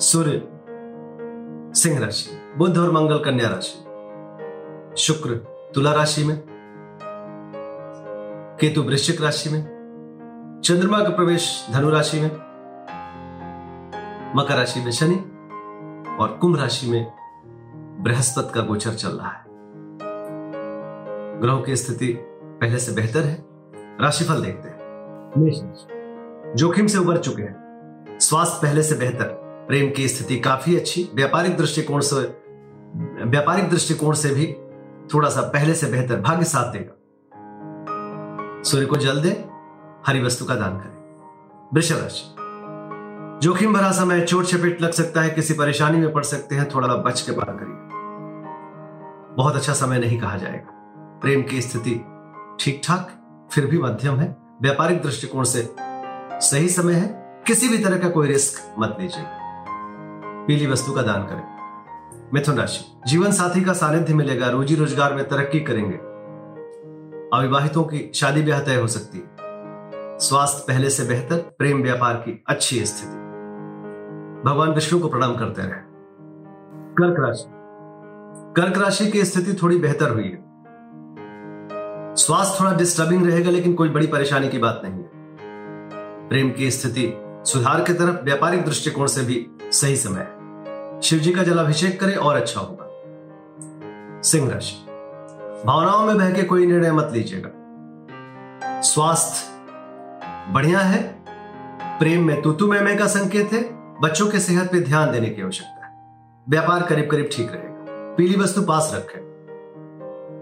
सूर्य सिंह राशि बुध और मंगल कन्या राशि। शुक्र तुला राशि में केतु वृश्चिक राशि में चंद्रमा का प्रवेश धनु राशि में मकर राशि में शनि और कुंभ राशि में बृहस्पति का गोचर चल रहा है। ग्रहों की स्थिति पहले से बेहतर है राशिफल देखते हैं। जोखिम से उबर चुके हैं स्वास्थ्य पहले से बेहतर। प्रेम की स्थिति काफ़ी अच्छी। व्यापारिक दृष्टिकोण से, व्यापारिक दृष्टिकोण से भी थोड़ा सा पहले से बेहतर भाग्य साथ देगा। सूर्य को जल दे, हरी वस्तु का दान करें। वृषभ राशि। जोखिम भरा समय, चोट चपेट लग सकता है, किसी परेशानी में पड़ सकते हैं, थोड़ा बच के पार करिए। बहुत अच्छा समय नहीं कहा जाएगा। प्रेम की स्थिति ठीक ठाक फिर भी मध्यम है। व्यापारिक दृष्टिकोण से सही समय है। किसी भी तरह का कोई रिस्क मत लीजिए पीली वस्तु का दान करें। मिथुन राशि, जीवन साथी का सानिध्य मिलेगा, रोजी रोज़गार में तरक्की करेंगे। अविवाहितों की शादी ब्याह तय हो सकती है। स्वास्थ्य पहले से बेहतर, प्रेम व्यापार की अच्छी स्थिति। भगवान विष्णु को प्रणाम करते रहे। कर्क राशि कर्क राशि की स्थिति थोड़ी बेहतर हुई है। स्वास्थ्य थोड़ा डिस्टर्बिंग रहेगा, लेकिन कोई बड़ी परेशानी की बात नहीं है। प्रेम की स्थिति सुधार की तरफ़, व्यापारिक दृष्टिकोण से भी सही समय। शिव जी का जलाभिषेक करें और अच्छा होगा। सिंह राशि भावनाओं में बह के कोई निर्णय मत लीजिएगा। स्वास्थ्य, बढ़िया है। प्रेम में तुतु में का संकेत है। बच्चों के सेहत पे ध्यान देने की आवश्यकता है। व्यापार करीब करीब ठीक रहेगा। पीली वस्तु पास रखें।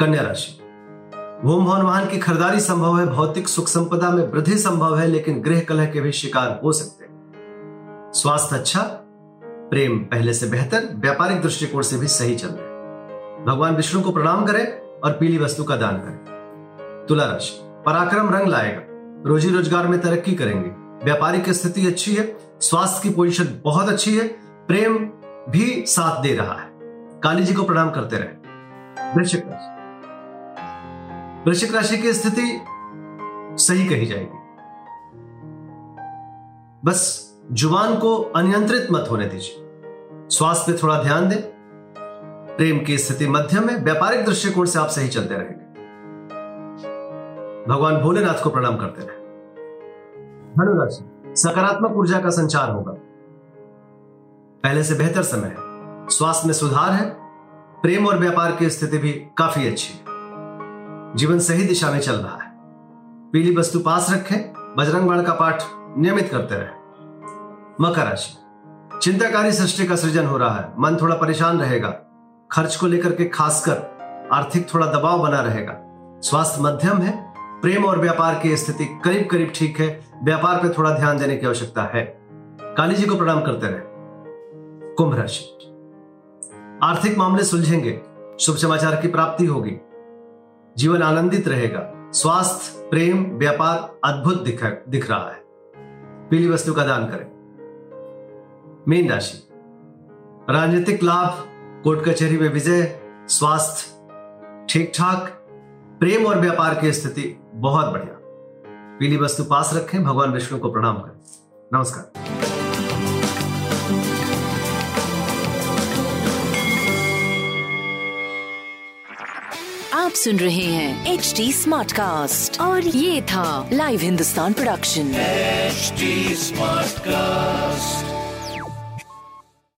कन्या राशि, भूम भवन वाहन की खरीदारी संभव है। भौतिक सुख संपदा में वृद्धि संभव है, लेकिन गृह कलह के भी शिकार हो सकते हैं। स्वास्थ्य अच्छा प्रेम पहले से बेहतर, व्यापारिक दृष्टिकोण से भी सही चल रहे भगवान विष्णु को प्रणाम करें और पीली वस्तु का दान करें। तुला राशि पराक्रम रंग लाएगा। रोजी रोज़गार में तरक्की करेंगे। व्यापारिक स्थिति अच्छी है, स्वास्थ्य की पोजीशन बहुत अच्छी है, प्रेम भी साथ दे रहा है। काली जी को प्रणाम करते रहे। वृश्चिक राशि। वृश्चिक राशि की स्थिति सही कही जाएगी। बस ज़ुबान को अनियंत्रित मत होने दीजिए। स्वास्थ्य पे थोड़ा ध्यान दें। प्रेम की स्थिति मध्यम है व्यापारिक दृष्टिकोण से आप सही चलते रहेंगे भगवान भोलेनाथ को प्रणाम करते रहे। धनुराशि सकारात्मक ऊर्जा का संचार होगा। पहले से बेहतर समय है। स्वास्थ्य में सुधार है। प्रेम और व्यापार की स्थिति भी काफ़ी अच्छी है। जीवन सही दिशा में चल रहा है। पीली वस्तु पास रखें। बजरंग बाण का पाठ नियमित करते रहे। मकर राशि। चिंताकारी सृष्टि का सृजन हो रहा है। मन थोड़ा परेशान रहेगा। खर्च को लेकर के खासकर आर्थिक थोड़ा दबाव बना रहेगा। स्वास्थ्य मध्यम है। प्रेम और व्यापार की स्थिति करीब करीब ठीक है। व्यापार पर थोड़ा ध्यान देने की आवश्यकता है। काली जी को प्रणाम करते रहे। कुंभ राशि। आर्थिक मामले सुलझेंगे। शुभ समाचार की प्राप्ति होगी। जीवन आनंदित रहेगा। स्वास्थ्य प्रेम व्यापार अद्भुत दिख, रहा है। पीली वस्तु का दान करें। मीन राशि। राजनीतिक लाभ कोर्ट कचहरी में विजय स्वास्थ्य ठीक ठाक प्रेम और व्यापार की स्थिति बहुत बढ़िया। पीली वस्तु पास रखें भगवान विष्णु को प्रणाम करें। नमस्कार। आप सुन रहे हैं एच डी स्मार्ट कास्ट और ये था live Hindustan production smart cast